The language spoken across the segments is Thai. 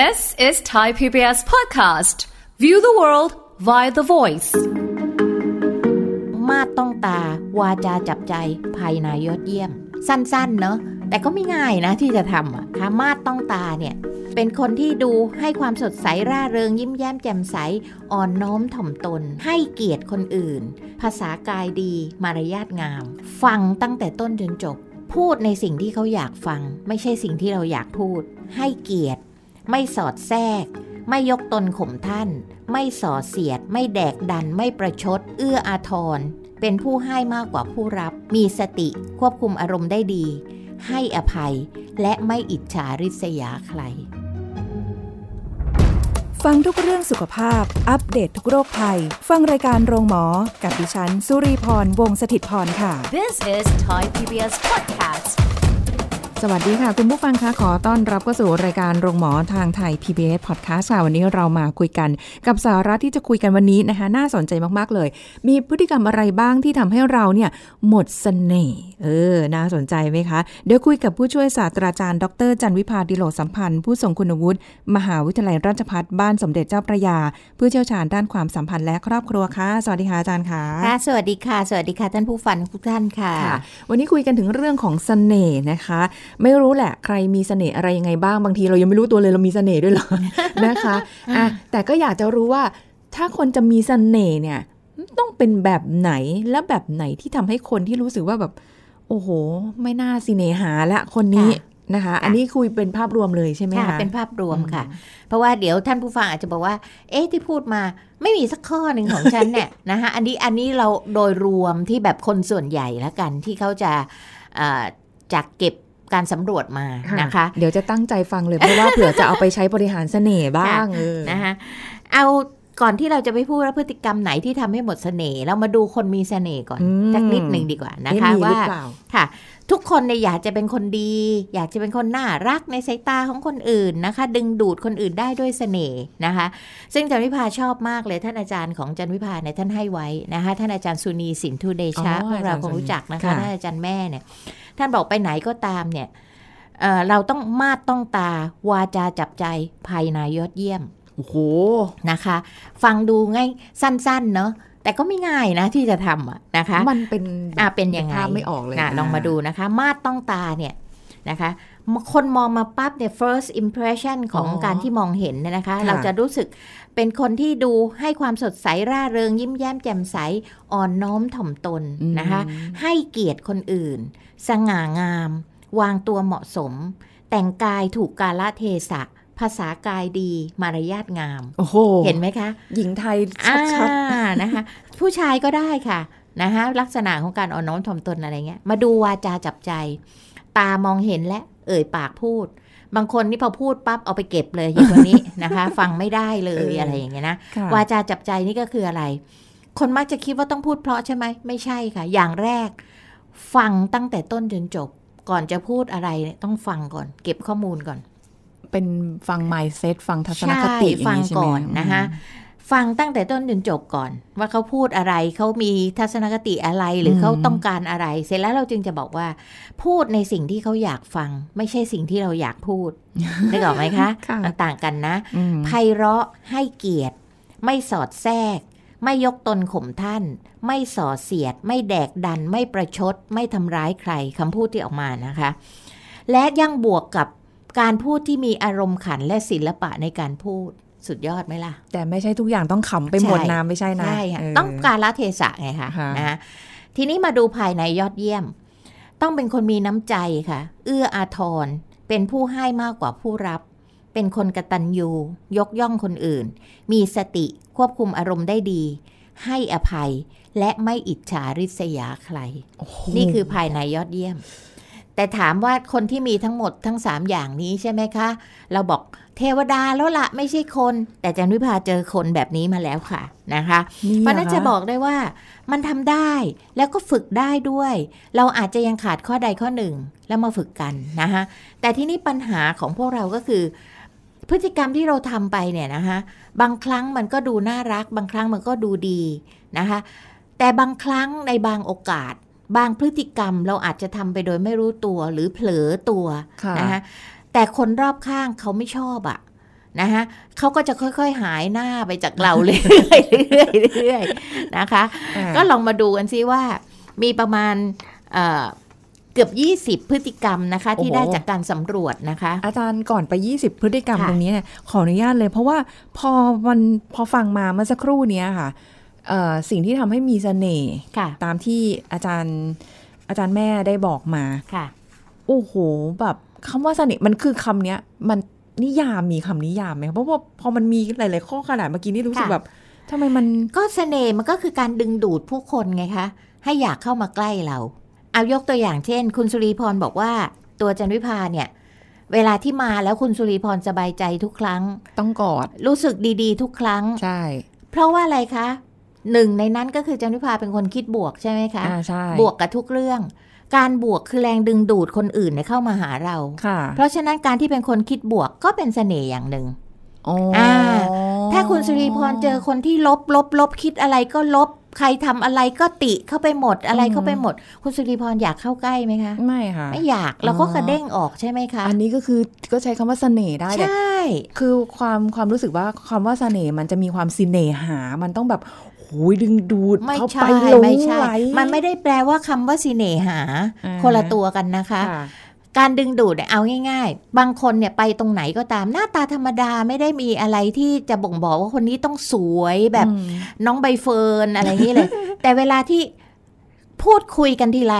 This is Thai PBS podcast. View the world via the voice. มาต้องตาวาจาจับใจภายในยอดเยี่ยม สั้นๆ เนอะแต่ก็ไม่ง่ายนะที่จะทำอะค่ะมาต้องตาเนี่ย เป็นคนที่ดูให้ความสดใสร่าเริงยิ้มแย้มแจ่มใส อ่อนน้อมถ่อมตน ให้เกียรติคนอื่น ภาษากายดีมารยาทงาม ฟังตั้งแต่ต้นจนจบ พูดในสิ่งที่เขาอยากฟัง ไม่ใช่สิ่งที่เราอยากพูด ให้เกียรติ ไม่สอดแทรก ไม่ยกตนข่มท่าน ไม่ส่อเสียด ไม่แดกดัน ไม่ประชด เอื้ออาทร เป็นผู้ให้มากกว่าผู้รับ มีสติควบคุมอารมณ์ได้ดี ให้อภัย และไม่อิจฉาริษยาใคร ฟังทุกเรื่องสุขภาพ อัปเดตททุกโรคภัย ฟังรายการโรงหมอ กับดิฉัน สุรีพร วงศิตพรค่ะ This is Thai PBS podcast. สวัสดีค่ะ คุณผู้ฟังคะขอต้อนรับเข้าสู่รายการโรงหมอทางไทย PBS Podcast ค่ะวันนี้เรามาคุยกันกับสาระที่จะคุยกันวันนี้นะคะ น่าสนใจมากๆเลย มีพฤติกรรมอะไรบ้างที่ทำให้เราเนี่ยหมดเสน่ห์เออ น่าสนใจไหมคะ เดี๋ยวคุยกับผู้ช่วยศาสตราจารย์ ดร จันวิพาดิโลสัมพันธ์ ผู้ทรงคุณวุฒิมหาวิทยาลัยราชภัฏบ้านสมเด็จเจ้าพระยาผู้เชี่ยวชาญด้านความสัมพันธ์และครอบครัวค่ะสวัสดีค่ะอาจารย์ค่ะค่ะสวัสดีค่ะ สวัสดีค่ะท่านผู้ฟังทุกท่านค่ะค่ะวันนี้คุยกันถึงเรื่องของเสน่ห์นะคะไม่รู้แหละใครมีเสน่ห์อะไรยังไงบ้างบางทีเรายังไม่รู้ตัวเลยเรามีเสน่ห์ด้วยเหรอนะคะอะแต่ก็อยากจะรู้ว่าถ้าคนจะมีเสน่ห์เนี่ย ต้องเป็นแบบไหนและแบบไหนที่ทำให้คนที่รู้สึกว่าแบบ โอ้โห ไม่น่าสิเนหาละคนนี้ค่ะนะคะค่ะอันนี้คุยเป็นภาพรวมเลยใช่ไหมค่ะคะเป็นภาพรวมค่ะ เพราะว่าเดี๋ยวท่านผู้ฟังอาจจะบอกว่า เอ๊ะที่พูดมาไม่มีสักข้อหนึ่งของฉันเนี่ยนะคะอันนี้อันนี้เราโดยรวมที่แบบคนส่วนใหญ่แล้วกันที่เขาจะเอ่อจากเก็บ การสำรวจมานะคะ เดี๋ยวจะตั้งใจฟังเลยเพราะว่าเผื่อจะเอาไปใช้บริหารเสน่ห์บ้างเออนะคะเอาก่อนที่เราจะไปพูดว่าพฤติกรรมไหนที่ทำให้หมดเสน่ห์เรามาดูคนมีเสน่ห์ก่อนอืมสักนิดหนึ่งดีกว่านะเอ๊คะมีหรือว่าเปล่าค่ะ ทุกคนเนี่ยอยากจะเป็นคนดี อยากจะเป็นคนน่ารักในสายตาของคนอื่นนะคะ ดึงดูดคนอื่นได้ด้วยเสน่ห์นะคะ ซึ่งจันวิพาชอบมากเลยท่านอาจารย์ของจันวิพาเนี่ยท่านให้ไว้นะคะ ท่านอาจารย์สุนีสินทุเดชะอ๋อพวกเราอาจารย์คงรู้จักนะคะค่ะท่านอาจารย์แม่เนี่ย ท่านบอกไปไหนก็ตามเนี่ยเอ่อเราต้องมาดต้องตาวาจาจับใจภายในยอดเยี่ยมโอ้โหนะคะ ฟังดูง่ายสั้นๆเนอะ แต่ก็ไม่ง่ายนะที่จะทำอะนะคะ มันเป็นอะเป็นยังไงภาพไม่ออกเลยะลองมาดูนะคะ มาดต้องตาเนี่ยนะคะมคนมองมาปั๊บเนี่ย first impression ของการที่มองเห็นเนี่ยนะคะ เราจะรู้สึกเป็นคนที่ดูให้ความสดใสร่าเริง ยิ้มแย้มแจ่มใสอ่อนน้อมถ่อมตนนะคะ ให้เกียรติคนอื่น สง่างาม วางตัวเหมาะสม แต่งกายถูกกาลเทศะ ภาษากายดีมารยาทงาม โอ้โห เห็นไหมคะ หญิงไทยอ่าชัดนะคะ ผู้ชายก็ได้ค่ะนะคะลักษณะของการอ่อนน้อมถ่อมตนอะไรเงี้ย มาดูวาจาจับใจ ตามองเห็นและเอ่ยปากพูด บางคนนี่พอพูดปั๊บเอาไปเก็บเลยอย่างคนนี้นะคะ ฟังไม่ได้เลยอะไรอย่างเงี้ยนะๆค่ะวาจาจับใจนี่ก็คืออะไร คนมักจะคิดว่าต้องพูดเพราะใช่ไหมไม่ใช่ค่ะ อย่างแรก ฟังตั้งแต่ต้นจนจบ ก่อนจะพูดอะไรเนี่ยต้องฟังก่อน เก็บข้อมูลก่อน เป็นฟัง mindset ฟังทัศนคติใช่ฟังย่าใช่ไหมก่อนนะคะฟังตั้งแต่ต้นจนจบก่อน ว่าเขาพูดอะไรเขามีทัศนคติอะไรหรือเขาต้องการอะไร เสร็จแล้วเราจึงจะบอกว่า พูดในสิ่งที่เขาอยากฟัง ไม่ใช่สิ่งที่เราอยากพูดนึกออกไหมคะค่ะมันต่างกันนะอืมไพเราะให้เกียรติ ไม่สอดแทรก ไม่ยกตนข่มท่าน ไม่ส่อเสียด ไม่แดกดัน ไม่ประชด ไม่ทำร้ายใครคำพูดที่ออกมานะคะ และยังบวกกับ การพูดที่มีอารมณ์ขันและศิลปะในการพูดสุดยอดไหมล่ะ แต่ไม่ใช่ทุกอย่างต้องขำไปหมดใช่น้ำไม่ใช่นะใช่ค่ะเต้องการละเทศะไงคะค่ะนะทีนี้มาดูภายในยอดเยี่ยม ต้องเป็นคนมีน้ำใจค่ะ เอื้ออาทร เป็นผู้ให้มากกว่าผู้รับ เป็นคนกตัญญูยกย่องคนอื่น มีสติควบคุมอารมณ์ได้ดี ให้อภัยและไม่อิจฉาริษยาใครโอ้โหนี่คือภายในยอดเยี่ยม แต่ถามว่าคนที่มีทั้งหมดทั้ง 3 อย่างนี้ใช่ไหมคะ เราบอกเทวดาแล้วละไม่ใช่คน แต่จันวิพาเจอคนแบบนี้มาแล้วค่ะนะคะนี่เพราะฉะนั้นหอคจะบอกได้ว่ามันทำได้แล้วก็ฝึกได้ด้วย เราอาจจะยังขาดข้อใดข้อหนึ่งแล้วมาฝึกกันนะคะแต่ที่นี่ปัญหาของพวกเราก็คือ พฤติกรรมที่เราทำไปเนี่ยนะคะบางครั้งมันก็ดูน่ารัก บางครั้งมันก็ดูดีนะคะแต่บางครั้งในบางโอกาส บางพฤติกรรมเราอาจจะทำไปโดยไม่รู้ตัวหรือเผลอตัวค่ะนะคะแต่คนรอบข้างเขาไม่ชอบอะนะคะเขาก็จะค่อยๆหายหน้าไปจากเราเรื่อยๆเรื่อยๆเรื่อยๆนะคะอ่าก็ลองมาดูกันซิว่า มีประมาณเอ่อเกือบ 20 พฤติกรรมนะคะ ที่โอ้โหได้จากการสำรวจนะคะ อาจารย์ก่อนไป 20 พฤติกรรมค่ะตรงนี้เนี่ยขออนุญาตเลย เพราะว่าพอมันพอฟังมาเมื่อสักครู่เนี้ยค่ะเอ่อ สิ่งที่ทำให้มีเสน่ห์ค่ะตามที่อาจารย์อาจารย์แม่ได้บอกมาค่ะโอ้โหแบบคำว่าเสน่ห์มันคือคำเนี้ย มันนิยามมีคำนิยามไหมเพราะว่าพอมันมีหลาย ๆ ข้อขนาดเมื่อกี้นี่รู้สึกค่ะแบบทำไมมันก็เสน่ห์มันก็คือการดึงดูดผู้คนไงคะ ให้อยากเข้ามาใกล้เรา เอายกตัวอย่างเช่น คุณสุรีพรบอกว่าตัวจันวิพาเนี่ย เวลาที่มาแล้วคุณสุรีพรสบายใจทุกครั้ง ต้องกอดรู้สึกดีๆ ทุกครั้งใช่ เพราะว่าอะไรคะ หนึ่งในนั้นก็คือจันวิพาเป็นคนคิดบวกใช่ไหมคะอ่าใช่บวกกับทุกเรื่อง การบวกคือแรงดึงดูดคนอื่นเนี่ยเข้ามาหาเราค่ะเพราะฉะนั้นการที่เป็นคนคิดบวกก็เป็นเสน่ห์อย่างหนึ่งอ๋อออ่าถ้าคุณสุริพรเจอคนที่ลบลบลบคิดอะไรก็ลบใครทำอะไรก็ติเข้าไปหมดอะไรเข้าไปหมด คุณสุริพรอยากเข้าใกล้ไหมคะ ไม่ค่ะ ไม่อยากเราก็อ๋อกระเด้งออกใช่ไหมคะ อันนี้ก็คือก็ใช้คำว่าเสน่ห์ได้ใชแต่่คือความความรู้สึกว่าคำว่าเสน่ห์มันจะมีความสิเนหา มันต้องแบบโหยดึงดูดไม่เข้าใช่ไปหลงไม่ใช่ไหลมันไม่ได้แปลว่าคำว่าสิเนหาอ่าคนละตัวกันนะคะค่ะการดึงดูดเนี่ยเอาง่าย ๆ บางคนเนี่ยไปตรงไหนก็ตามหน้าตาธรรมดาไม่ได้มีอะไรที่จะบ่งบอกว่าคนนี้ต้องสวยแบบอืมน้องใบเฟิร์นอะไรอย่างนี้เลย แต่เวลาที่พูดคุยกันทีไร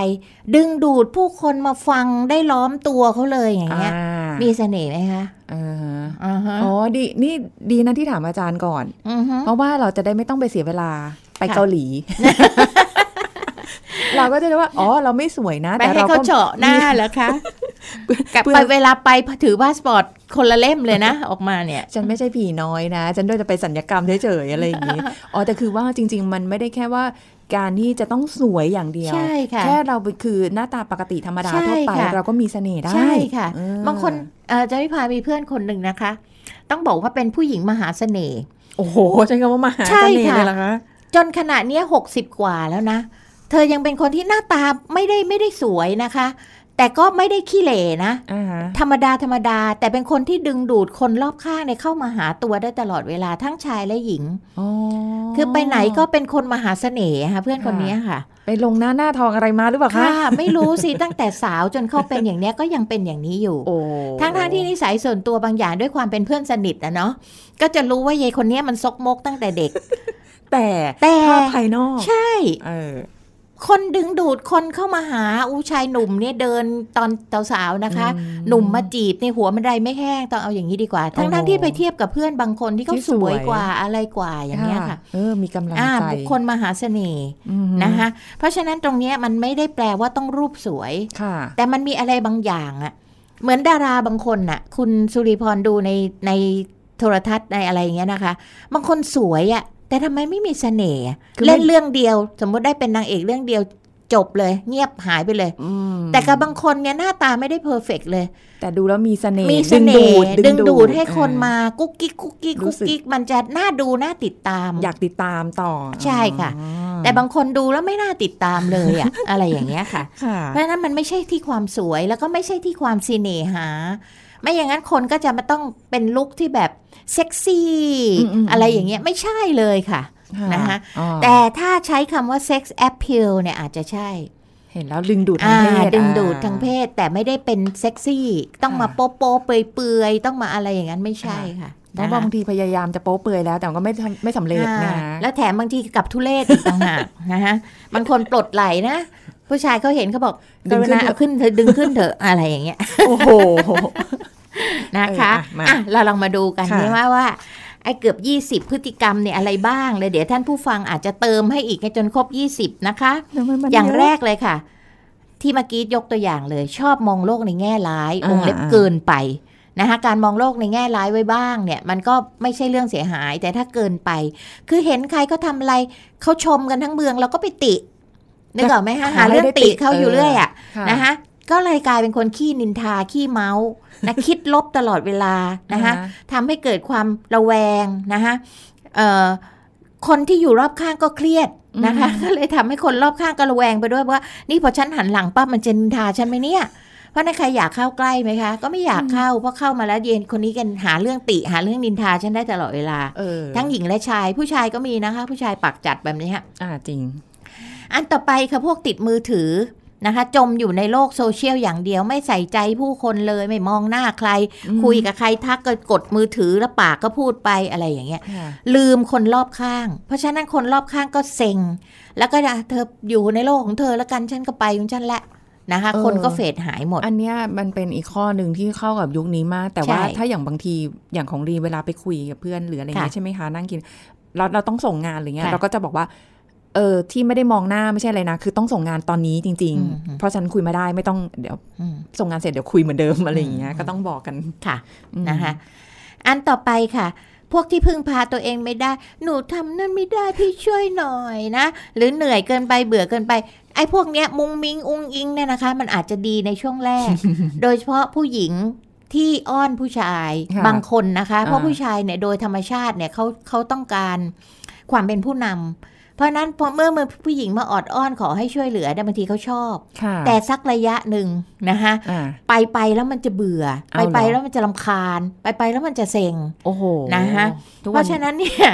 ดึงดูดผู้คนมาฟังได้ล้อมตัวเขาเลยอย่างเงี้ยอ่า มีเสน่ห์ไหมคะเออฮะอ่าฮะอ๋อดีนี่ดีนะที่ถามอาจารย์ก่อนอือฮึเพราะว่าเราจะได้ไม่ต้องไปเสียเวลาไปค่ะเกาหลี เราก็จะได้ว่า อ๋อ เราไม่สวยนะไปแต่ให้เราเขาก็เจาะหน้าเหรอคะกลับเพื่อไปเวลาไปถือพาสปอร์ตคนละเล่มเลยนะ ออกมาเนี่ย ฉันไม่ใช่ผีน้อยนะ ฉันด้วยจะไปสัญญกรรมเฉยๆอะไรอย่างนี้ อ๋อแต่คือว่าจริง ๆ มันไม่ได้แค่ว่า การที่จะต้องสวยอย่างเดียวใช่ค่ะแค่เราไปคือหน้าตาปกติธรรมดาใช่ทั่วไปค่ะเราก็มีเสน่ห์ได้ใช่ค่ะเออบางคนเอ่อจะพิพามีเพื่อนคนหนึ่งนะคะ ต้องบอกว่าเป็นผู้หญิงมหาเสน่ห์โอ้โหใช้คำว่ามหาใช่เสน่ห์ค่ะเลยเหรอคะจนขณะเนี้หกสิบกว่าแล้วนะ เธอยังเป็นคนที่หน้าตาไม่ได้ไม่ได้สวยนะคะ แต่ก็ไม่ได้ขี้เหร่นะอ่าฮะธรรมดาธรรมดา แต่เป็นคนที่ดึงดูดคนรอบข้างเนี่ยเข้ามาหาตัวได้ตลอดเวลาทั้งชายและหญิงอ๋อคือไปไหนก็เป็นคนมหาเสน่ห์ค่ะเพื่อนคนนี้ค่ะ ไปลงหน้าหน้าทองอะไรมาหรือเปล่าคะค่ะไม่รู้สิ ตั้งแต่สาวจนเขาเป็นอย่างเนี้ยก็ยังเป็นอย่างนี้อยู่โอ้ทั้งทที่นิสัยส่วนตัวบางอย่างด้วยความเป็นเพื่อนสนิทนะเนาะ ก็จะรู้ว่ายายคนเนี้ยมันซกมกตั้งแต่เด็ก แต่แต่ภาพภายนอก ใช่เออ คนดึงดูดคนเข้ามาหาอู้ชายหนุ่มเนี่ยเดินตอนสาวๆนะคะอืมหนุ่มมาจีบในหัวมันไดไม่แห้งต้องเอาอย่างนี้ดีกว่า ทั้งโอ้ทั้งโหที่ไปเทียบกับเพื่อนบางคนที่เขาที่สสววยยกว่าอะไรกว่าอย่างเงี้ยค่ะเออมีกำลังอ่าใจบุคคลมหาเสน่ห์อืมนะคะเพราะฉะนั้นตรงเนี้ยมันไม่ได้แปลว่าต้องรูปสวยค่ะแต่มันมีอะไรบางอย่างอะเหมือนดาราบางคนน่ะ คุณสุริพรดูในในโทรทัศน์ในอะไรอย่างเงี้ยนะคะ บางคนสวยอะ แต่ทำไมไม่มีเสน่ห์อะคือไม่เล่นเรื่องเดียว สมมติได้เป็นนางเอกเรื่องเดียวจบเลย เงียบหายไปเลยอืมแต่กับบางคนเนี่ยหน้าตาไม่ได้ perfect เลย แต่ดูแล้วมีเสน่ห์มีเสน่ห์ดึงดูดให้คนอ่มากุ๊กกิ๊กกุ๊กกิ๊กรู้กุ๊กสึกกิ๊กมันจะน่าดูน่าติดตาม อยากติดตามต่อ ใช่ค่ะอ๋อแต่บางคนดูแล้วไม่น่าติดตามเลยอะอะไรอย่างเงี้ยค่ะค่ะเพราะฉะนั้นมันไม่ใช่ที่ความสวยแล้วก็ไม่ใช่ที่ความซีเนหา ไม่อย่างนั้นคนก็จะมาต้องเป็นลุคที่แบบเซ็กซี่อืมอืมอะไรอย่างเงี้ยไม่ใช่เลยค่ะนะคะอ๋อแต่ถ้าใช้คำว่า sex appeal เนี่ยอาจจะใช่ เห็นแล้วดึงดูดทาอ่างเพศดึงดูดอ่ทางเพศ แต่ไม่ได้เป็นเซ็กซี่ ต้องมาค่ะโป๊ะโป๊ะเปื่อยเปื่อยต้องมาอะไรอย่างนั้นไม่ใช่ค่ะเพราะนะคะบางทีพยายามจะโป๊เปลือยแล้วแต่ก็ไม่ทำไม่สำเร็จนะอ่าแล้วแถมบางทีกับทุเลศอีกต่างหากนะฮะบางคนปลดไหลนะ ผู้ชายเขาเห็นเขาบอกดึงขึ้นกรุณาเอาขึ้นเธอะดึงขึ้นเถอะอะไรอย่างเงี้ย โอ้โห นะคะเอออะมาอะเราลองมาดูกันค่ะใช่ไหมว่าไอ้เกือบ 20 พฤติกรรมเนี่ยอะไรบ้างเลยเดี๋ยวท่านผู้ฟังอาจจะเติมให้อีกจนครบ 20 นะคะทำไมมันอย่างเะแรกเลยค่ะ ที่เมื่อกี้ยกตัวอย่างเลย ชอบมองโลกในแง่ร้ายวงเล็บอ่าเกินไปนะคะการมองโลกในแง่ร้ายไว้บ้างเนี่ย มันก็ไม่ใช่เรื่องเสียหาย แต่ถ้าเกินไป คือเห็นใครเขาทำอะไรเขาชมกันทั้งเมืองเราก็ไปตินึกออกไหมคะหาเรื่องติเขาอยู่เรื่อยอะค่ะนะคะ ก็เลยกลายเป็นคนขี้นินทาขี้เมาส์นะคิดลบตลอดเวลานะคะอ่าฮทำให้เกิดความระแวงนะคะเอ่อคนที่อยู่รอบข้างก็เครียดนะคะก็เลยทำให้คนรอบข้างก็ระแวงไปด้วยว่า นี่พอฉันหันหลังปั๊บมันจะนินทาฉันไหมเนี่ยเพราะนั้นใครอยากเข้าใกล้ไหมคะ ก็ไม่อยากเข้าเพราะเข้ามาแล้วเย็นคนนี้กันหาเรื่องติหาเรื่องนินทาฉันได้ตลอดเวลาเออทั้งหญิงและชายผู้ชายก็มีนะคะ ผู้ชายปากจัดแบบนี้ฮะอ่าจริง อันต่อไปค่ะพวกติดมือถือ นะคะ จมอยู่ในโลกโซเชียลอย่างเดียวไม่ใส่ใจผู้คนเลยไม่มองหน้าใครอืมคุยกับใครทักก็กดมือถือแล้วปากก็พูดไปอะไรอย่างเงี้ยค่ะลืมคนรอบข้าง เพราะฉะนั้นคนรอบข้างก็เซ็ง แล้วก็เธออยู่ในโลกของเธอแล้วกันฉันก็ไปของฉันแหละนะคะเออคนก็เฟดหายหมด อันเนี้ยมันเป็นอีกข้อหนึ่งที่เข้ากับยุคนี้มาก แต่ว่าใช่ถ้าอย่างบางทีอย่างของรีเวลาไปคุยกับเพื่อนหรืออะไรเงี้ยค่ะใช่ไหมคะนั่งกินเราเราต้องส่งงานหรือเงี้ยค่ะเราก็จะบอกว่า เออที่ไม่ได้มองหน้าไม่ใช่อะไรนะ คือต้องส่งงานตอนนี้จริงอืมๆเพราะฉันคุยไม่ได้ไม่ต้องเดี๋ยวอืมส่งงานเสร็จเดี๋ยวคุยเหมือนเดิมอะไรอย่างเงี้ยก็ต้องบอกกันค่ะอืมนะคะอันต่อไปค่ะ พวกที่พึ่งพาตัวเองไม่ได้ หนูทำนั่นไม่ได้พี่ช่วยหน่อยนะ หรือเหนื่อยเกินไปเบื่อเกินไป ไอ้พวกเนี้ยมุงมิงอุงอิงเนี่ยนะคะ มันอาจจะดีในช่วงแรก โดยเฉพาะผู้หญิงที่อ้อนผู้ชายค่ะบางคนนะคะ เพราะอ่าผู้ชายเนี่ยโดยธรรมชาติเนี่ยเขาเขาต้องการความเป็นผู้นำ เพราะฉะนั้นพอเมื่อเมื่อผู้หญิงมาออดอ้อนขอให้ช่วยเหลือเนี่ยบางทีเขาชอบค่ะแต่สักระยะหนึ่งนะคะอ่าไปไปแล้วมันจะเบื่อเอาไปเหรอไปแล้วมันจะลำคาญ ไปไปแล้วมันจะเซ็งโอ้โหนะคะทุกเพวันราะฉะนั้นเนี่ย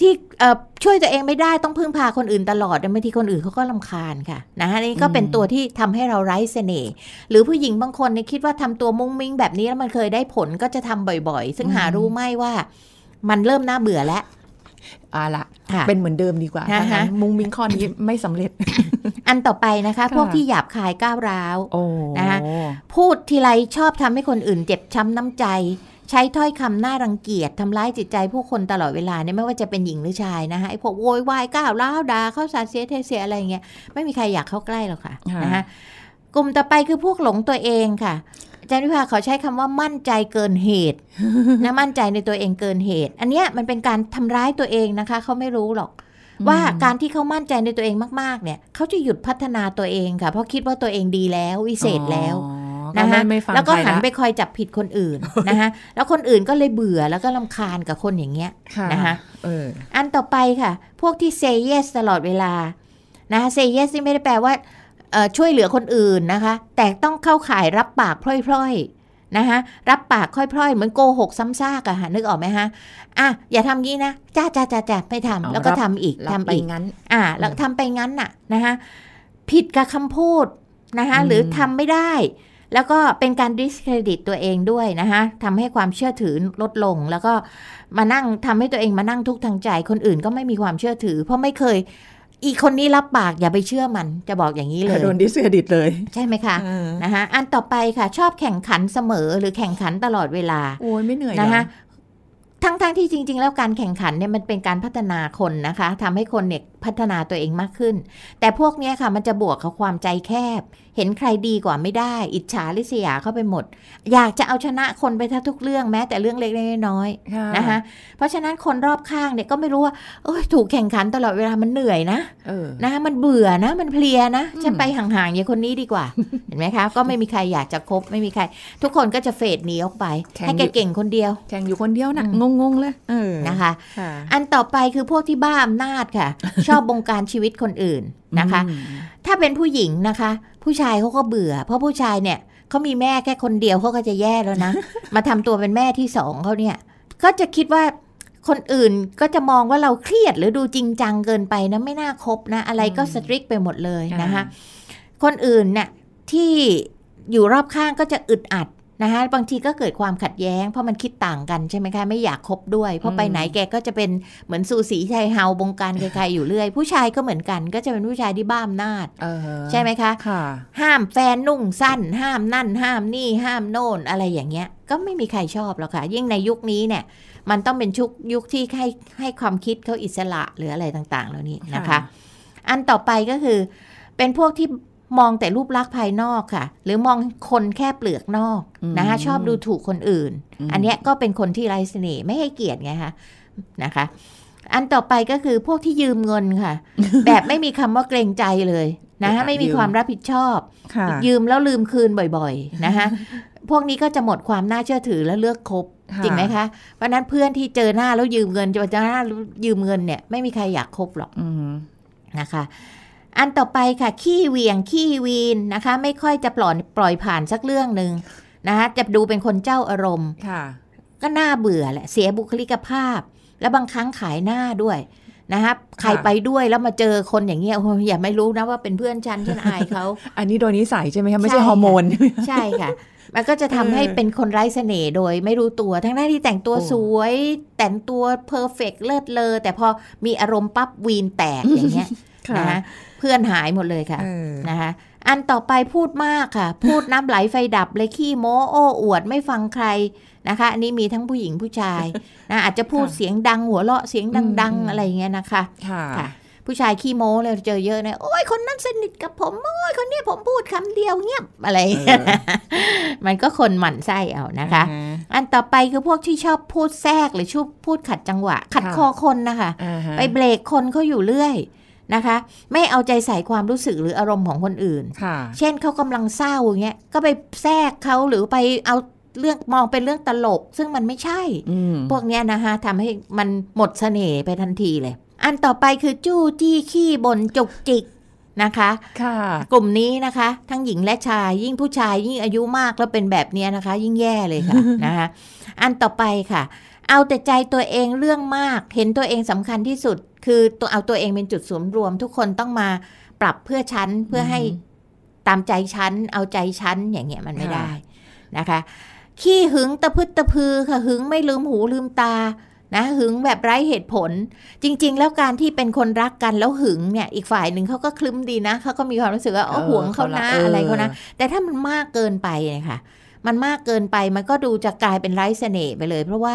ที่เอ่อช่วยตัวเองไม่ได้ต้องพึ่งพาคนอื่นตลอดบางทีคนอื่นเขาก็ลำคาญค่ะนะคะนี่ก็เป็นตัวที่ทำให้เราไร้เสน่ห์หรือผู้หญิงบางคนเนี่ยคิดว่าทำตัวมุ้งมิ้งแบบนี้แล้วมันเคยได้ผลก็จะทำบ่อยๆ ซึ่งหารู้ไหมว่ามันเริ่มน่าเบื่อแล้ว อ่าละค่ะเป็นเหมือนเดิมดีกว่านะคะถ้างั้นมุงมิงข้อนี้ไม่สำเร็จ อันต่อไปนะคะค่ะพวกที่หยาบคายก้าวร้าวโอ้นะคะพูดทีไรชอบทำให้คนอื่นเจ็บช้ำน้ำใจ ใช้ถ้อยคำน่ารังเกียจทำร้ายจิตใจผู้คนตลอดเวลาเนี่ยไม่ว่าจะเป็นหญิงหรือชายนะคะไอ้พวกโวยวายก้าวร้าวด่าเข้าสาดเสียเทเสียอะไรอย่างเงี้ยไม่มีใครอยากเข้าใกล้หรอกค่ะค่ะนะคะกลุ่มต่อไปคือพวกหลงตัวเองค่ะ อาจารย์วิภาเขาใช้คำว่ามั่นใจเกินเหตุนะมั่นใจในตัวเองเกินเหตุ อันเนี้ยมันเป็นการทำร้ายตัวเองนะคะ เขาไม่รู้หรอก ว่าการที่เขามั่นใจในตัวเองมากๆ เนี่ยเขาจะหยุดพัฒนาตัวเองค่ะ เพราะคิดว่าตัวเองดีแล้ววิเศษแล้วอ๋อนะก็คะไม่ไม่ฟังแล้วก็ใครหันละไปคอยจับผิดคนอื่นนะคะแล้วคนอื่นก็เลยเบื่อแล้วก็ลำคาญกับคนอย่างเงี้ยค่ะนะคะเอออันต่อไปค่ะ พวกที่ say yes ตลอดเวลานะคะ say yes นี่ไม่ได้แปลว่าเอ่อ ช่วยเหลือคนอื่นนะคะ แต่ต้องเข้าข่ายรับปากพร่อยๆนะคะรับปากค่อยๆ เหมือนโกหกซ้ำซากอะค่ะนึกออกไหมฮะอะอย่าทำงี้นะจ้าจ้าจ้าจ้าไม่ทำเอาแล้วก็รับทำอีกรับทำไปอีกงั้น อ่าแล้วทำไปงั้นน่ะนะคะผิดกับคำพูดนะคะอืมหรือทำไม่ได้ แล้วก็เป็นการ discredit ตัวเองด้วยนะคะทำให้ความเชื่อถือลดลง แล้วก็มานั่งทำให้ตัวเองมานั่งทุกข์ทางใจคนอื่นก็ไม่มีความเชื่อถือ เพราะไม่เคย อีกคนนี้รับปากอย่าไปเชื่อมันจะบอกอย่างนี้เลยโดนดิสเครดิตเลย ใช่ไหมคะเออนะคะอันต่อไปค่ะชอบแข่งขันเสมอหรือแข่งขันตลอดเวลาโอ้ยไม่เหนื่อยเหรอนะคะทั้งๆทที่จริง ๆ แล้วการแข่งขันเนี่ยมันเป็นการพัฒนาคนนะคะทำให้คนเนี่ยพัฒนาตัวเองมากขึ้น แต่พวกเนี้ยค่ะมันจะบวกกับความใจแคบ เห็นใครดีกว่าไม่ได้ อิจฉาริษยาเข้าไปหมด อยากจะเอาชนะคนไปทุกเรื่องแม้แต่เรื่องเล็กๆน้อยค่ะๆนะคะเพราะฉะนั้นคนรอบข้างเนี่ยก็ไม่รู้ว่าเอ้ยถูกแข่งขันตลอดเวลามันเหนื่อยนะเออนะคะมันเบื่อนะ มันเพลียนะอืมฉันไปห่างๆอย่างคนนี้ดีกว่าเห็นไหมคะ ก็ไม่มีใครอยากจะคบไม่มีใคร ทุกคนก็จะเฟดหนีออกไปให้แกเก่งคนเดียว แข่งอยู่คนเดียวนะอืมงงๆเลยเออนะคะค่ะอันต่อไปคือพวกที่บ้าอำนาจค่ะ ชอบบงการชีวิตคนอื่นนะคะอืมถ้าเป็นผู้หญิงนะคะ ผู้ชายเขาก็เบื่อ เพราะผู้ชายเนี่ยเขามีแม่แค่คนเดียวเขาก็จะแย่แล้วนะ มาทำตัวเป็นแม่ที่สองเขาเนี่ย ก็จะคิดว่าคนอื่นก็จะมองว่าเราเครียดหรือดูจริงจังเกินไปนะไม่น่าคบนะ อะไรก็อืมสตริกไปหมดเลยนะคะอ่าคนอื่นเนี่ยที่อยู่รอบข้างก็จะอึดอัด นะคะบางทีก็เกิดความขัดแย้ง เพราะมันคิดต่างกันใช่ไหมคะ ไม่อยากคบด้วย เพราะไปไหนแกก็จะเป็นเหมือนสูสีชัยเฮาบงการใครๆอยู่เรื่อย ผู้ชายก็เหมือนกัน ก็จะเป็นผู้ชายที่บ้าอำนาจเออใช่ไหมคะค่ะห้ามแฟนนุ่งสั้น ห้ามนั่น ห้ามนี่ ห้ามโน่นอะไรอย่างเงี้ย ก็ไม่มีใครชอบหรอกค่ะ ยิ่งในยุคนี้เนี่ย มันต้องเป็นชุกยุคที่ให้ให้ความคิดเขาอิสระหรืออะไรต่างๆ เหล่านี้นะคะค่ะอันต่อไปก็คือเป็นพวกที่ มองแต่รูปลักษณ์ภายนอกค่ะ หรือมองคนแค่เปลือกนอกนะคะชอบดูถูกคนอื่นมอันเนี้ยก็เป็นคนที่ไร้เสน่ห์ไม่ให้เกียรติไงคะนะคะ อันต่อไปก็คือพวกที่ยืมเงินค่ะ แบบไม่มีคำว่าเกรงใจเลยนะคะไม่มีความรับผิดชอบค่ะยืมแล้วลืมคืนบ่อยๆนะคะพวกนี้ก็จะหมดความน่าเชื่อถือและเลือกคบค่ะจริงไหมคะ เพราะฉะนั้นเพื่อนที่เจอหน้าแล้วยืมเงินจะเจอหน้าแล้วยืมเงินเนี่ยไม่มีใครอยากคบหรอกอืมนะคะ อันต่อไปค่ะ ขี้เหวียงขี้วีนนะคะ ไม่ค่อยจะปล่อยปล่อยผ่านสักเรื่องหนึ่งนะคะจะดูเป็นคนเจ้าอารมณ์ค่ะ ก็น่าเบื่อแหละเสียบุคลิกภาพ แล้วบางครั้งขายหน้าด้วยนะคะใครไปด้วยแล้วมาเจอคนอย่างเงี้ยโอ้โหอย่าไม่รู้นะว่าเป็นเพื่อนฉันฉันอายเขาอันนี้โดยนิสัยใช่ไหมคะไม่ใช่ใช่ฮอร์โมนใช่ค่ะมันก็จะทำให้เออเป็นคนไร้เสน่ห์โดยไม่รู้ตัว ทั้งหน้าที่แต่งตัวโอ้สวย แต่งตัวเพอร์เฟกเลิศเลอแต่พอมีอารมณ์ปั๊บวีนแตกอย่างเงี้ย นะคะเพื่อนหายหมดเลยค่ะเออนะคะอันต่อไปพูดมากค่ะ พูดน้ำไหลไฟดับเลยขี้โม้โอ้อวดไม่ฟังใครนะคะ อันนี้มีทั้งผู้หญิงผู้ชายนะอาจจะพูดค่ะเสียงดังหัวเราะเสียงดังอืมๆอะไรอย่างเงี้ยนะคะค่ะค่ะ ผู้ชายขี้โม้เลยเจอเยอะนะโอ้ยคนนั้นสนิทกับผมโอ้ยคนเนี้ยผมพูดคำเดียวเงียบอะไรอย่างเงี้ยมันก็คนหมั่นไส้เอานะคะอ่าฮอันต่อไปคือพวกที่ชอบพูดแทรกหรือชอบพูดขัดจังหวะ ขัดค่ะคอคนนะคะอ่าฮะไปเบรกคนเขาอยู่เรื่อย นะคะ ไม่เอาใจใส่ความรู้สึกหรืออารมณ์ของคนอื่นค่ะเช่นเขากำลังเศร้าอย่างเงี้ย ก็ไปแทรกเขาหรือไปเอาเรื่องมองเป็นเรื่องตลก ซึ่งมันไม่ใช่อืมพวกเนี้ยนะคะทำให้มันหมดเสน่ห์ไปทันทีเลย อันต่อไปคือจู้จี้ขี้บนจุกจิกนะคะค่ะกลุ่มนี้นะคะ ทั้งหญิงและชายยิ่งผู้ชายยิ่งอายุมากแล้วเป็นแบบเนี้ยนะคะ ยิ่งแย่เลยค่ะนะคะ อันต่อไปค่ะ เอาแต่ใจตัวเองเรื่องมาก เห็นตัวเองสำคัญที่สุด คือตัวเอาตัวเองเป็นจุดศูนย์รวม ทุกคนต้องมาปรับเพื่อฉันเพื่อให้อืมตามใจฉันเอาใจฉันอย่างเงี้ยมันไม่ค่ะได้นะคะ ขี้หึงตะพึดตะพือค่ะหึงไม่ลืมหูลืมตานะหึงแบบไร้เหตุผล จริง ๆ แล้วการที่เป็นคนรักกันแล้วหึงเนี่ย อีกฝ่ายหนึ่งเขาก็คลึ้มดีนะเขาก็มีความรู้สึกว่าอ๋อเออห่วงเขานะเขาละอะไรเขานะเออแต่ถ้ามันมากเกินไปเนี่ยค่ะ มันมากเกินไปมันก็ดูจะกลายเป็นไร้เสน่ห์ไปเลย เพราะว่า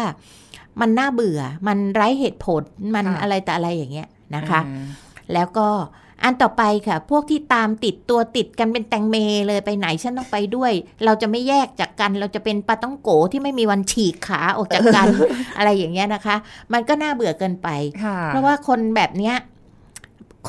มันน่าเบื่อ มันไร้เหตุผล มันอะไรแต่อะไรอย่างเงี้ยนะคะอ่าแล้วก็อันต่อไปค่ะ พวกที่ตามติดตัวติดกันเป็นแตงเมเลยไปไหนฉันต้องไปด้วย เราจะไม่แยกจากกัน เราจะเป็นปลาต้องโกที่ไม่มีวันฉีกขาออกจากกัน อะไรอย่างเงี้ยนะคะ มันก็น่าเบื่อเกินไปค่ะเพราะว่าคนแบบเนี้ย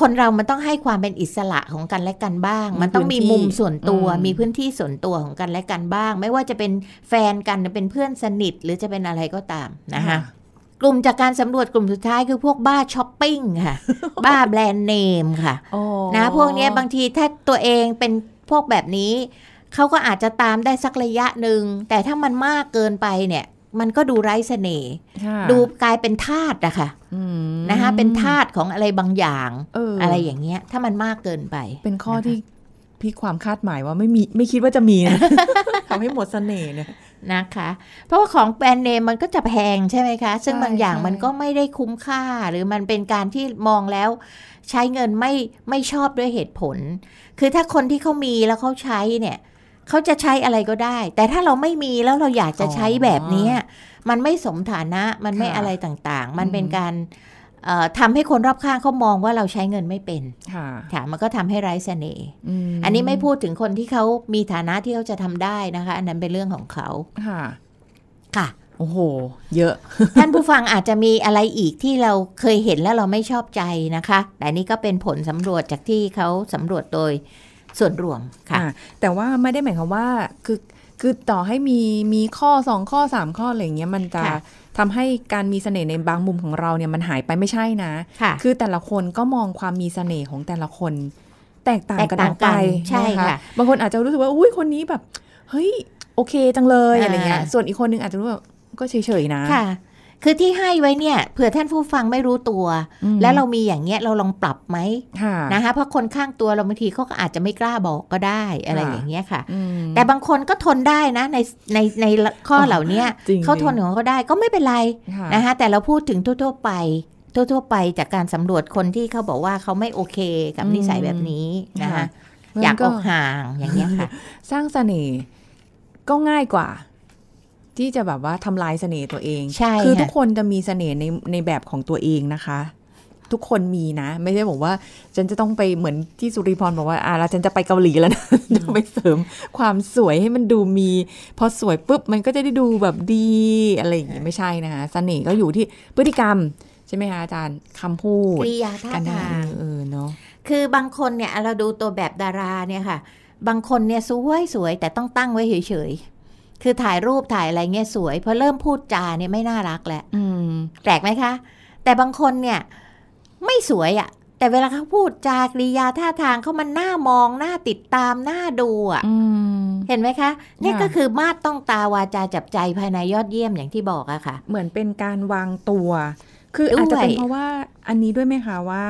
คนเรามันต้องให้ความเป็นอิสระของกันและกันบ้างมีมันต้องมีพื้นที่มุมส่วนตัวอืมมีพื้นที่ส่วนตัวของกันและกันบ้าง ไม่ว่าจะเป็นแฟนกันหรือเป็นเพื่อนสนิทหรือจะเป็นอะไรก็ตามนะคะกลุ่มจากการสำรวจกลุ่มสุดท้ายคือพวกบ้าช้อปปิ้งค่ะ บ้าแบรนด์เนมค่ะโอ้นะพวกเนี้ยบางทีถ้าตัวเองเป็นพวกแบบนี้ เขาก็อาจจะตามได้สักระยะหนึ่ง แต่ถ้ามันมากเกินไปเนี่ย มันก็ดูไร้เสน่ห์ค่ะดูกลายเป็นทาสอะค่ะอืม นะคะเป็นทาสของอะไรบางอย่างเออออะไรอย่างเงี้ย ถ้ามันมากเกินไป เป็นข้อนะคะที่พี่ความคาดหมายว่าไม่มีไม่คิดว่าจะมีนะทำให้หมดเสน่ห์เนี่ยนะคะ เพราะว่าของแบรนด์เนมมันก็จะแพงใช่ไหมคะ ซึ่งใช่บางอย่างใช่มันก็ไม่ได้คุ้มค่า หรือมันเป็นการที่มองแล้ว ใช้เงินไม่ไม่ชอบด้วยเหตุผล คือถ้าคนที่เขามีแล้วเขาใช้เนี่ยเขาจะใช้อะไรก็ได้ แต่ถ้าเราไม่มีแล้วเราอยากจะใช้แบบเนี้ย มันไม่สมฐานะมันไม่อะไรต่างๆ มันเป็นการเอ่อทำให้คนรอบข้างเขามองว่าเราใช้เงินไม่เป็นค่ะค่ะมันก็ทำให้ไร้เสน่ห์มอันนี้ไม่พูดถึงคนที่เขามีฐานะที่เขาจะทำได้นะคะ อันนั้นเป็นเรื่องของเขาค่ะค่ะโอ้โห เยอะ ท่านผู้ฟังอาจจะมีอะไรอีกที่เราเคยเห็นแล้วเราไม่ชอบใจนะคะ แต่นี่ก็เป็นผลสำรวจจากที่เขาสำรวจโดยส่วนรวมค่ะอะแต่ว่าไม่ได้หมายความว่าคือ คือต่อให้มีมีข้อสองข้อสามข้ออะไรอย่างเงี้ยมันจะค่ะทำให้การมีเสน่ห์ในบางมุมของเราเนี่ยมันหายไปไม่ใช่นะค่ะคือแต่ละคนก็มองความมีเสน่ห์ของแต่ละคน แตกต่างกันแตอกอกต่างไปกันใช่นค่ะบางคนอาจจะรู้สึกว่าอุ้ยคนนี้แบบ เฮ้ย โอเคจังเลยอ่าอะไรเงี้ยส่วนอีกคนนึงอาจจะรู้แบบก็เฉยๆนะ ค่ะคือที่ให้ไว้เนี่ยเผื่อท่านผู้ฟังไม่รู้ตัวอืมแล้วเรามีอย่างเงี้ยเราลองปรับไหมค่ะนะคะเพราะคนข้างตัวเราบางทีเขาก็อาจจะไม่กล้าบอกก็ได้อะไรค่ะอย่างเงี้ยค่ะอืมแต่บางคนก็ทนได้นะในในในข้อเหล่าเนี้ยจริงเขาทนของเขาได้ก็ไม่เป็นไรค่ะนะคะแต่เราพูดถึงทั่วๆไปทั่วๆไปจากการสำรวจคนที่เขาบอกว่าเขาไม่โอเคกับอืมนิสัยแบบนี้นะคะค่ะอยากมันก็ออกห่างอย่างเงี้ยค่ะ สร้างเสน่ห์ก็ง่ายกว่า ที่จะแบบว่าทำลายเสน่ห์ตัวเองใช่คือค่ะทุกคนจะมีเสน่ห์ในในแบบของตัวเองนะคะ ทุกคนมีนะ ไม่ใช่บอกว่า ฉันจะต้องไปเหมือนที่สุริพรบอกว่าอ่าแล้วฉันจะไปเกาหลีแล้วนะจะไปเสริมความสวยให้มันดูมี พอสวยปุ๊บมันก็จะได้ดูแบบดีอะไรอย่างงี้ไม่ใช่นะคะเสน่ห์ก็อยู่ที่พฤติกรรมใช่ไหมคะอาจารย์คำพูดกริยาท่ากันทางเออเนาะคือบางคนเนี่ยเราดูตัวแบบดาราเนี่ยค่ะ บางคนเนี่ยสวยสวยแต่ต้องตั้งไว้เฉยๆ คือถ่ายรูปถ่ายอะไรเงี้ยสวยพอเริ่มพูดจาเนี่ยไม่น่ารักแล้วอืมแปลกไหมคะ แต่บางคนเนี่ย ไม่สวยอะ่ะแต่แต่เวลาเขาพูดจากริยาท่าทางเขามันน่ามองน่าติดตามน่าดูอะอืมเห็นไหมคะ นี่ค่ะก็คือมาดต้องตาวาจาจับใจภายในยอดเยี่ยมอย่างที่บอกอะค่ะ เหมือนเป็นการวางตัว คือด้วยอาจจะเป็นเพราะว่าอันนี้ด้วยไหมคะว่า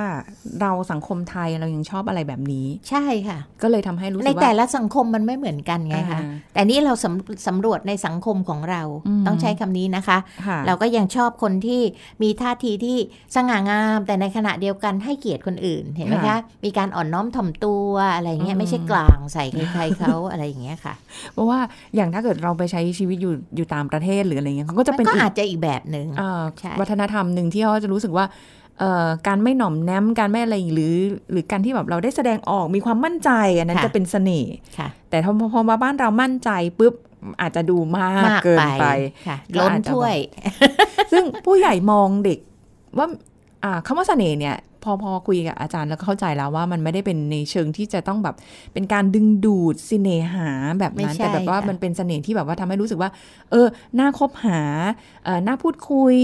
เราสังคมไทยเรายังชอบอะไรแบบนี้ ใช่ค่ะ ก็เลยทำให้รู้สึในกว่าแต่ละสังคมมันไม่เหมือนกันไงคะอ่าแต่นี่เราสำสำรวจในสังคมของเราอืมต้องใช้คำนี้นะคะค่ะเราก็ยังชอบคนที่มีท่าทีที่สง่างาม แต่ในขณะเดียวกันให้เกียรติคนอื่นเห็นไหมคะค่ะมีการอ่อนน้อมถ่อมตัวอะไรเงี้อืยมไม่ใช่กลางใส่ใครๆเขาอะไรอย่างเงี้ยค่ะ เพราะว่าอย่างถ้าเกิดเราไปใช้ชีวิตอยู่อยู่ต่างประเทศหรืออะไรเงี้ยเขาก็จะมันเป็นก็อีกอาจจะอีกแบบหนึ่งเอ่อใช่วัฒนธรรมหนึ่งที่เขาจะรู้สึกว่าเอ่อการไม่หน่อมแนมการไม่อะไรหรือ หรือการที่แบบเราได้แสดงออกมีความมั่นใจ อันนั้นจะเป็นเสน่ห์ค่ะแต่พอพอมาบ้านเรามั่นใจปุ๊บอาจจะดูมากมากเกินไปไปค่ะก็ล้นอาจจะถ้วย ซึ่งผู้ใหญ่มองเด็กว่าอ่า คำว่าเสน่ห์เนี่ยพอพอคุยกับอาจารย์แล้วก็เข้าใจแล้วว่ามันไม่ได้เป็นในเชิงที่จะต้องแบบเป็นการดึงดูดสิเนหาแบบนั้นไม่ใช่แต่แบบว่าค่ะมันเป็นเสน่ห์ที่แบบว่าทำให้รู้สึกว่า เออน่าคบหาเออน่าพูดคุย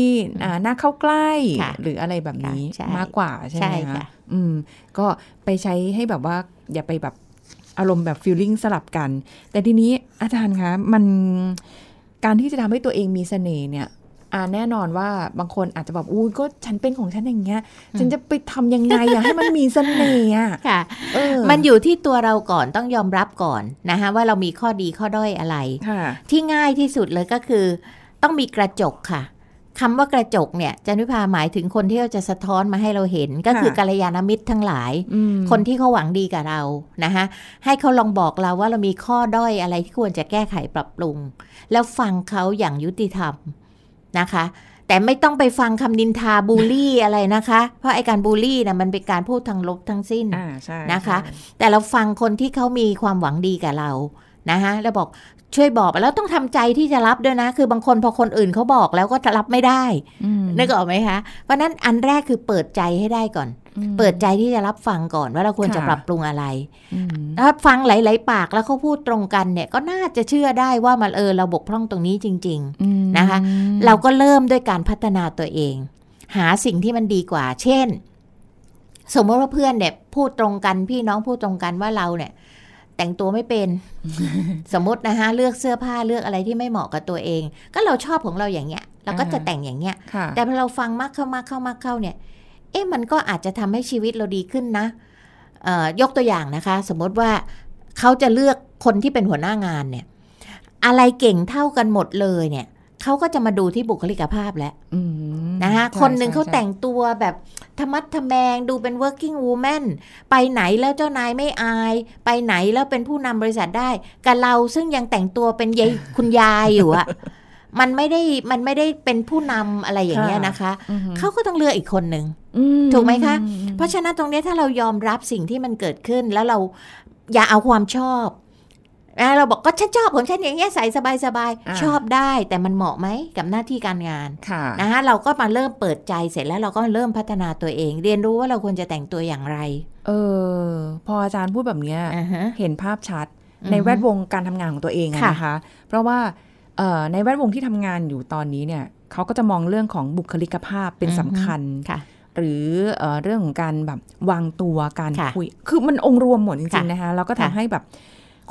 อ่าน่าเข้าใกล้ค่ะหรืออะไรแบบนี้ค่ะใช่มากกว่าใช่ไหมใช่คะค่ะอืมก็ไปใช้ให้แบบว่าอย่าไปแบบอารมณ์แบบฟีลลิ่งสลับกัน แต่ทีนี้อาจารย์คะมันการที่จะทำให้ตัวเองมีเสน่ห์เนี่ย อ่าแน่นอนว่าบางคนอาจจะแบบอุ้ยก็ฉันเป็นของฉันอย่างเงี้ย ฉันจะไปทำยังไงอะให้มันมีเสน่ห์อะค่ะเออมันอยู่ที่ตัวเราก่อนต้องยอมรับก่อนนะคะว่าเรามีข้อดีข้อด้อยอะไรค่ะที่ง่ายที่สุดเลยก็คือ ต้องมีกระจกค่ะคำว่ากระจกเนี่ยจันวิภาหมายถึงคนที่เราจะสะท้อนมาให้เราเห็นก็คือค่ะกัลยาณมิตรทั้งหลายอืมคนที่เขาหวังดีกับเรานะคะให้เขาลองบอกเราว่าเรามีข้อด้อยอะไรที่ควรจะแก้ไขปรับปรุง แล้วฟังเขาอย่างยุติธรรม นะคะ แต่ไม่ต้องไปฟังคำนินทาบูลลี่อะไรนะคะ เพราะไอการบูลลี่นะมันเป็นการพูดทางลบทั้งสิ้นอ่าใช่นะคะใช่แต่เราฟังคนที่เขามีความหวังดีกับเรานะคะแล้วบอกช่วยบอกแล้วต้องทำใจที่จะรับด้วยนะ คือบางคนพอคนอื่นเขาบอกแล้วก็รับไม่ได้อืมนึกออกไหมคะเพราะฉะนั้นอันแรกคือเปิดใจให้ได้ก่อนอืม เปิดใจที่จะรับฟังก่อนว่าเราควรจะค่ะปรับปรุงอะไรอืมถ้าฟังหลาย ๆ ปากแล้วเขาพูดตรงกันเนี่ยก็น่าจะเชื่อได้ว่ามันเออเราบกพร่องตรงนี้จริงอืมนะคะๆเราก็เริ่มด้วยการพัฒนาตัวเอง หาสิ่งที่มันดีกว่า เช่น สมมติว่าเพื่อนเนี่ยพูดตรงกันพี่น้องพูดตรงกันว่าเราเนี่ยแต่งตัวไม่เป็น สมมตินะคะเลือกเสื้อผ้าเลือกอะไรที่ไม่เหมาะกับตัวเอง ก็เราชอบของเราอย่างเงี้ย เราก็จะแต่งอย่างเงี้ยค่ะแต่พอเราฟังมากเข้ามากเข้ามากเข้าเนี่ย เอ๊ะมันก็อาจจะทำให้ชีวิตเราดีขึ้นนะเอ่อยกตัวอย่างนะคะ สมมติว่าเขาจะเลือกคนที่เป็นหัวหน้างานเนี่ย อะไรเก่งเท่ากันหมดเลยเนี่ยเขาก็จะมาดูที่บุคลิกภาพแล้วอืมนะคะใช่คนหนึ่งใช่เขาใช่แต่งตัวแบบธรรมัดทแมงดูเป็น working woman ไปไหนแล้วเจ้านายไม่อาย ไปไหนแล้วเป็นผู้นำบริษัทได้ กับเราซึ่งยังแต่งตัวเป็นยายคุณยายอยู่อะ มันไม่ได้มันไม่ได้เป็นผู้นำอะไรอย่างเงี้ยนะคะอืมเขาก็ต้องเลือกอีกคนหนึ่งอืถูกไหมคะอืมเพราะฉะนั้นตรงเนี้ยถ้าเรายอมรับสิ่งที่มันเกิดขึ้นแล้วเราอย่าเอาความชอบนะเราบอกก็ฉันชอบของฉันอย่างเงี้ยใส่สบายๆชอบได้แต่มันเหมาะไหมกับหน้าที่การงานค่ะนะคะเราก็มาเริ่มเปิดใจเสร็จแล้วเราก็เริ่มพัฒนาตัวเอง เรียนรู้ว่าเราควรจะแต่งตัวอย่างไร เออ พออาจารย์พูดแบบเนี้ยอ่าฮะเห็นภาพชัดอือฮึในแวดวงการทำงานของตัวเองอะค่ะนะคะ เพราะว่าเอ่อ ในแวดวงที่ทำงานอยู่ตอนนี้เนี่ยเขาก็จะมองเรื่องของบุคลิกภาพเป็นสำคัญค่ะหรือเออเรื่องของการแบบวางตัวการค่ะคุย คือมันองค์รวมหมดจริค่ะงๆนะคะแล้วก็ทำค่ะให้แบบ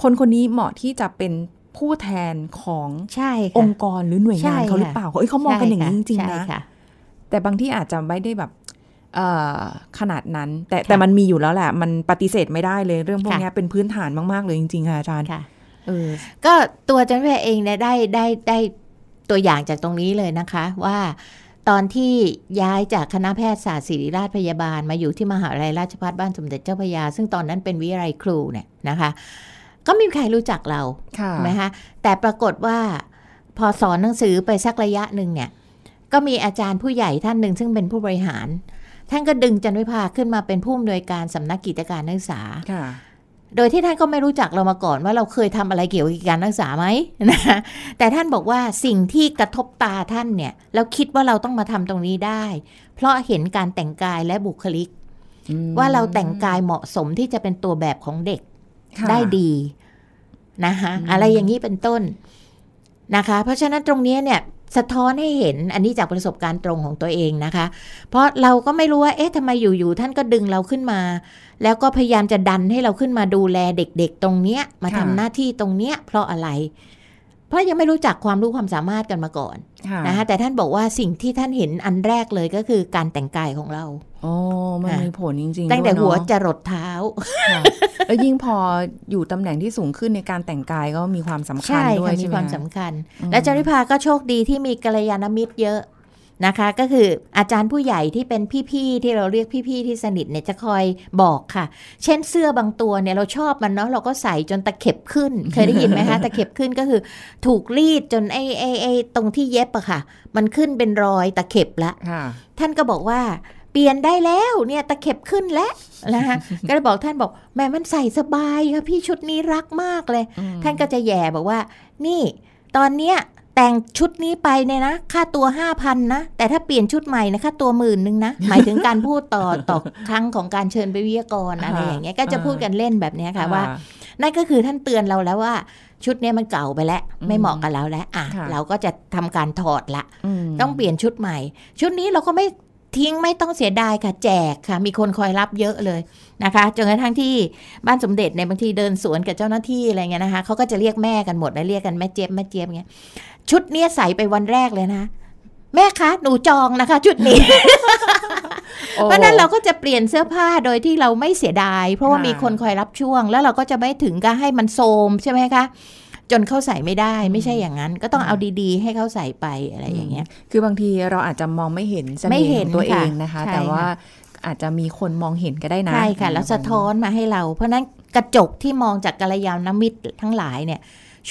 คนคนนี้เหมาะที่จะเป็นผู้แทนของใช่อค่ะงค์กรหรือหน่วยใช่งานเขาหรือค่ะเปล่าเอ้ยเขามองกันอย่างนี้จริงใช่ๆนะค่ะแต่บางที่อาจจะไม่ได้แบบเอ่อขนาดนั้น แต่ค่ะแต่มันมีอยู่แล้วแหละ มันปฏิเสธไม่ได้เลยเรื่องพวกค่ะเนี้ยเป็นพื้นฐานมาก ๆ เลยจริงๆค่ะอาจารย์ค่ะเออ ก็ตัวจันแพรเองเนี่ยได้ได้ได้ตัวอย่างจากตรงนี้เลยนะคะ ว่าตอนที่ย้ายจากคณะแพทยศาสตร์ศิริราชพยาบาลมาอยู่ที่มหาวิทยาลัยราชภัฏบ้านสมเด็จเจ้าพระยา ซึ่งตอนนั้นเป็นวิทยาลัยครูเนี่ยนะคะ ก็ไม่มีใครรู้จักเราค่ะใช่ไหมคะแต่ปรากฏว่าพอสอนหนังสือไปสักระยะหนึ่งเนี่ย ก็มีอาจารย์ผู้ใหญ่ท่านหนึ่งซึ่งเป็นผู้บริหาร ท่านก็ดึงจันวิภาขึ้นมาเป็นผู้อำนวยการสำนักกิจการนักศึกษาค่ะ โดยที่ท่านก็ไม่รู้จักเรามาก่อนว่าเราเคยทำอะไรเกี่ยวกับการนักศึกษาไหมนะแต่ท่านบอกว่าสิ่งที่กระทบตาท่านเนี่ยเราคิดว่าเราต้องมาทำตรงนี้ได้ เพราะเห็นการแต่งกายและบุคลิกอืมว่าเราแต่งกายเหมาะสมที่จะเป็นตัวแบบของเด็กค่ะได้ดีนะคะอืมอะไรอย่างนี้เป็นต้นนะคะ เพราะฉะนั้นตรงนี้เนี่ย สะท้อนให้เห็นอันนี้จากประสบการณ์ตรงของตัวเองนะคะ เพราะเราก็ไม่รู้ว่าเอ๊ะทำไมอยู่ๆท่านก็ดึงเราขึ้นมา แล้วก็พยายามจะดันให้เราขึ้นมาดูแลเด็กๆ ตรงเนี้ยมาค่ะทำหน้าที่ตรงเนี้ยเพราะอะไร เพราะยังไม่รู้จักความรู้ความสามารถกันมาก่อนนะคะแต่ท่านบอกว่าสิ่งที่ท่านเห็นอันแรกเลยก็คือการแต่งกายของเรา โอ้มันค่ะมีผลจริงๆตั้งแต่ด้วยเนอะหัวจะรดเท้าค่ะแล้วยิ่งพออยู่ตำแหน่งที่สูงขึ้นในการแต่งกายก็มีความสำคัญใช่ด้วยค่ะมีใช่ไหมความคะสำคัญอืมและจาริภาก็โชคดีที่มีกัลยาณมิตรเยอะนะคะ ก็คืออาจารย์ผู้ใหญ่ที่เป็นพี่ๆที่เราเรียกพี่ๆที่สนิทเนี่ยจะคอยบอกค่ะ เช่นเสื้อบางตัวเนี่ยเราชอบมันเนาะเราก็ใส่จนตะเข็บขึ้น เคยได้ยินไหมคะตะเข็บขึ้นก็คือ ถูกรีดจนไอ้ไอ้ไอ้ตรงที่เย็บอะค่ะ มันขึ้นเป็นรอยตะเข็บละค่ะท่านก็บอกว่า เปลี่ยนได้แล้วเนี่ยตะเข็บขึ้นแล้วนะคะก็เลยบอกท่านบอกแม่มันใส่สบายค่ะพี่ชุดนี้รักมากเลย ท่านก็จะแย่บอกว่า นี่ตอนเนี้ยแต่งชุดนี้ไปเนี่ยนะ ค่าตัวห้าพันนะ แต่ถ้าเปลี่ยนชุดใหม่นะค่าตัวหมื่นหนึ่งนะ หมายถึงการพูดต่อต่อครั้งของการเชิญไปวิทยากรอะไรอ่าอย่างเงี้ยก็จะพูดกันเล่นแบบเนี้ยค่ะอ่าว่า นั่นก็คือท่านเตือนเราแล้วว่า ชุดเนี้ยมันเก่าไปแล้วอืมไม่เหมาะกับเราแล้วอะค่ะเราก็จะทำการถอดละมต้องเปลี่ยนชุดใหม่ ชุดนี้เราก็ไม่ ทิ้งไม่ต้องเสียดายค่ะแจกค่ะ มีคนคอยรับเยอะเลยนะคะจนกระทั่งที่บ้านสมเด็จในบางทีเดินสวนกับเจ้าหน้าที่อะไรเงี้ยนะคะเขาก็จะเรียกแม่กันหมดนะเรียกกันแม่เจี๊ยบแม่เจี๊ยบเงี้ยชุดเนี้ยใส่ไปวันแรกเลยนะแม่คะหนูจองนะคะ ชุดนี้ เพราะนั้นเราก็จะเปลี่ยนเสื้อผ้าโดยที่เราไม่เสียดาย เพราะว่ามีคนคอยรับช่วง แล้วเราก็จะไม่ถึงกับให้มันโทมใช่ไหมคะ จนเข้าใส่ไม่ได้ไม่ใช่อย่างนั้น ก็ต้องเอาดีๆ ให้เขาใส่ไปอะไรอย่างเงี้ย คือบางทีเราอาจจะมองไม่เห็นเสไม่น่ห์เห็ขนองตัวเอค่ะงนะคะใช่แต่ว่าค่ะอาจจะมีคนมองเห็นก็ได้นะใช่ค่ะ แล้วสะท้อนมาให้เรา เพราะฉะนั้นกระจกที่มองจากกัลยาณมิตรทั้งหลายเนี่ย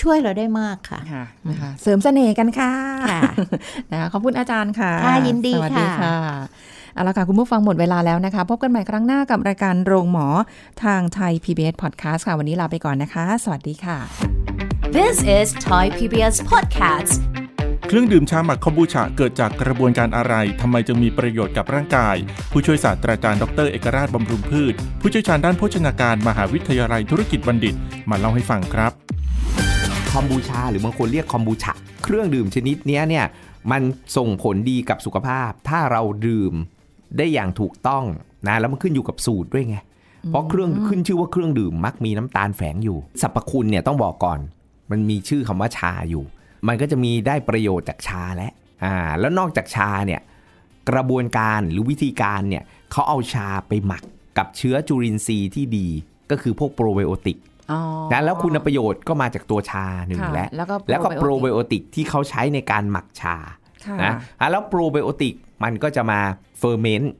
ช่วยเราได้มากค่ะค่ะนะคะเสริมเสน่ห์กันค่ะค่ะนะคะขอบคุณอาจารย์ค่ะค่ะยินดีสวัสดีค่ะค่ะเอาละค่ะ คุณผู้ฟังหมดเวลาแล้วนะคะ พบกันใหม่ครั้งหน้ากับรายการโรงหมอทางไทย PBS Podcast ค่ะ วันนี้ลาไปก่อนนะคะ สวัสดีค่ะ This is Thai PBS Podcast. เครื่องดื่มชาหมักคอมบูชาเกิดจากกระบวนการอะไร ทำไมจึงมีประโยชน์กับร่างกาย ผู้ช่วยศาสตราจารย์ดรเอกราชบำรุงพืช ผู้เชี่ยวชาญด้านโภชนาการมหาวิทยาลัยธุรกิจบัณฑิต มาเล่าให้ฟังครับ คอมบูชาหรือบางคนเรียกคอมบูชาเครื่องดื่มชนิดเนี้ยเนี่ยมันส่งผลดีกับสุขภาพ ถ้าเราดื่มได้อย่างถูกต้องนะแล้วมันขึ้นอยู่กับสูตรด้วยไงเพราะเครื่องขึ้นชื่อว่าเครื่องดื่มมักมีน้ำตาลแฝงอยู่สรรพคุณเนี่ยต้องบอกก่อน มันมีชื่อคำว่าชาอยู่ มันก็จะมีได้ประโยชน์จากชาและอ่าแล้วนอกจากชาเนี่ยกระบวนการหรือวิธีการเนี่ยเขาเอาชาไปหมักกับเชื้อจุลินทรีย์ที่ดี ก็คือพวกโปรไบโอติกอ๋อนะแล้วคุณประโยชน์ก็มาจากตัวชาหนึ่งค่ะและแล้วก็แล้วก็โปรไบ probiotic โอติกที่เขาใช้ในการหมักชาค่ะนะอะแล้วโปรไบโอติกมันก็จะมา ferment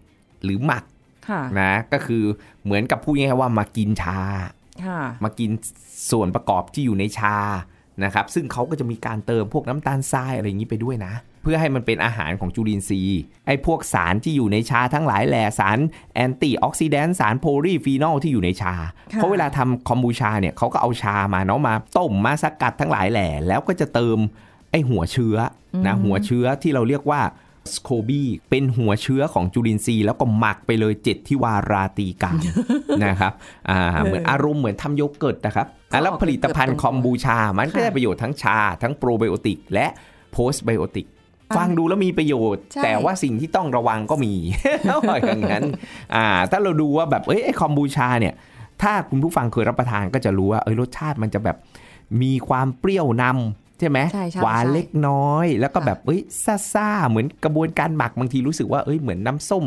หรือหมักค่ะนะก็คือเหมือนกับพูดง่ายๆว่ามากินชาค่ะ มากินส่วนประกอบที่อยู่ในชานะครับซึ่งเขาก็จะมีการเติมพวกน้ำตาลทรายอะไรอย่างนี้ไปด้วยนะ เพื่อให้มันเป็นอาหารของจุลินทรีย์ไอ้พวกสารที่อยู่ในชาทั้งหลายแหล่สาร antioxidant สารโพลีฟีนอลที่อยู่ในชาค่ะเพราะเวลาทำคอมบูชาเนี่ยเขาก็เอาชามาเนาะมาต้มมาสกัดทั้งหลายแหล่แล้วก็จะเติมไอ้หัวเชื้อนะหัวเชื้อที่เราเรียกว่า สโคบีเป็นหัวเชื้อของจุลินทรีย์แล้วก็หมักไปเลยเจ็ดที่วาราตีกานะครับอ่าเหมือนอารมณ์เหมือนทำโยเกิร์ตนะครับอะแล้วผลิตภัณฑ์คอมบูชา มันก็ได้ประโยชน์ทั้งชา ทั้งโปรไบโอติก และโพสไบโอติกฟังดูแล้วมีประโยชน์ใช่แต่ว่าสิ่งที่ต้องระวังก็มีอย่างนั้นอ่าถ้าเราดูว่าแบบเอ้ยไอ้คอมบูชาเนี่ย ถ้าคุณผู้ฟังเคยรับประทานก็จะรู้ว่าเอ้ยรสชาติมันจะแบบมีความเปรี้ยวนำ ใช่ไหมใช่ใช่หวานใช่เล็กน้อย แล้วก็ค่ะแบบเอ้ยซ่าๆเหมือนกระบวนการหมักบางทีรู้สึกว่าเอ้ยเหมือนน้ำส้ม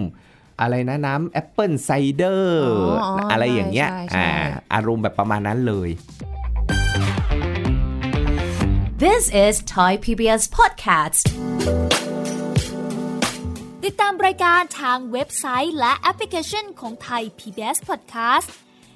อะไรนะน้ำ apple cider อ๋ออ๋ออะไรอย่างเงี้ยใช่ใช่อ่าอารมณ์แบบประมาณนั้นเลย This is Thai PBS Podcast. ติดตามรายการทางเว็บไซต์และแอปพลิเคชันของไทย PBS Podcast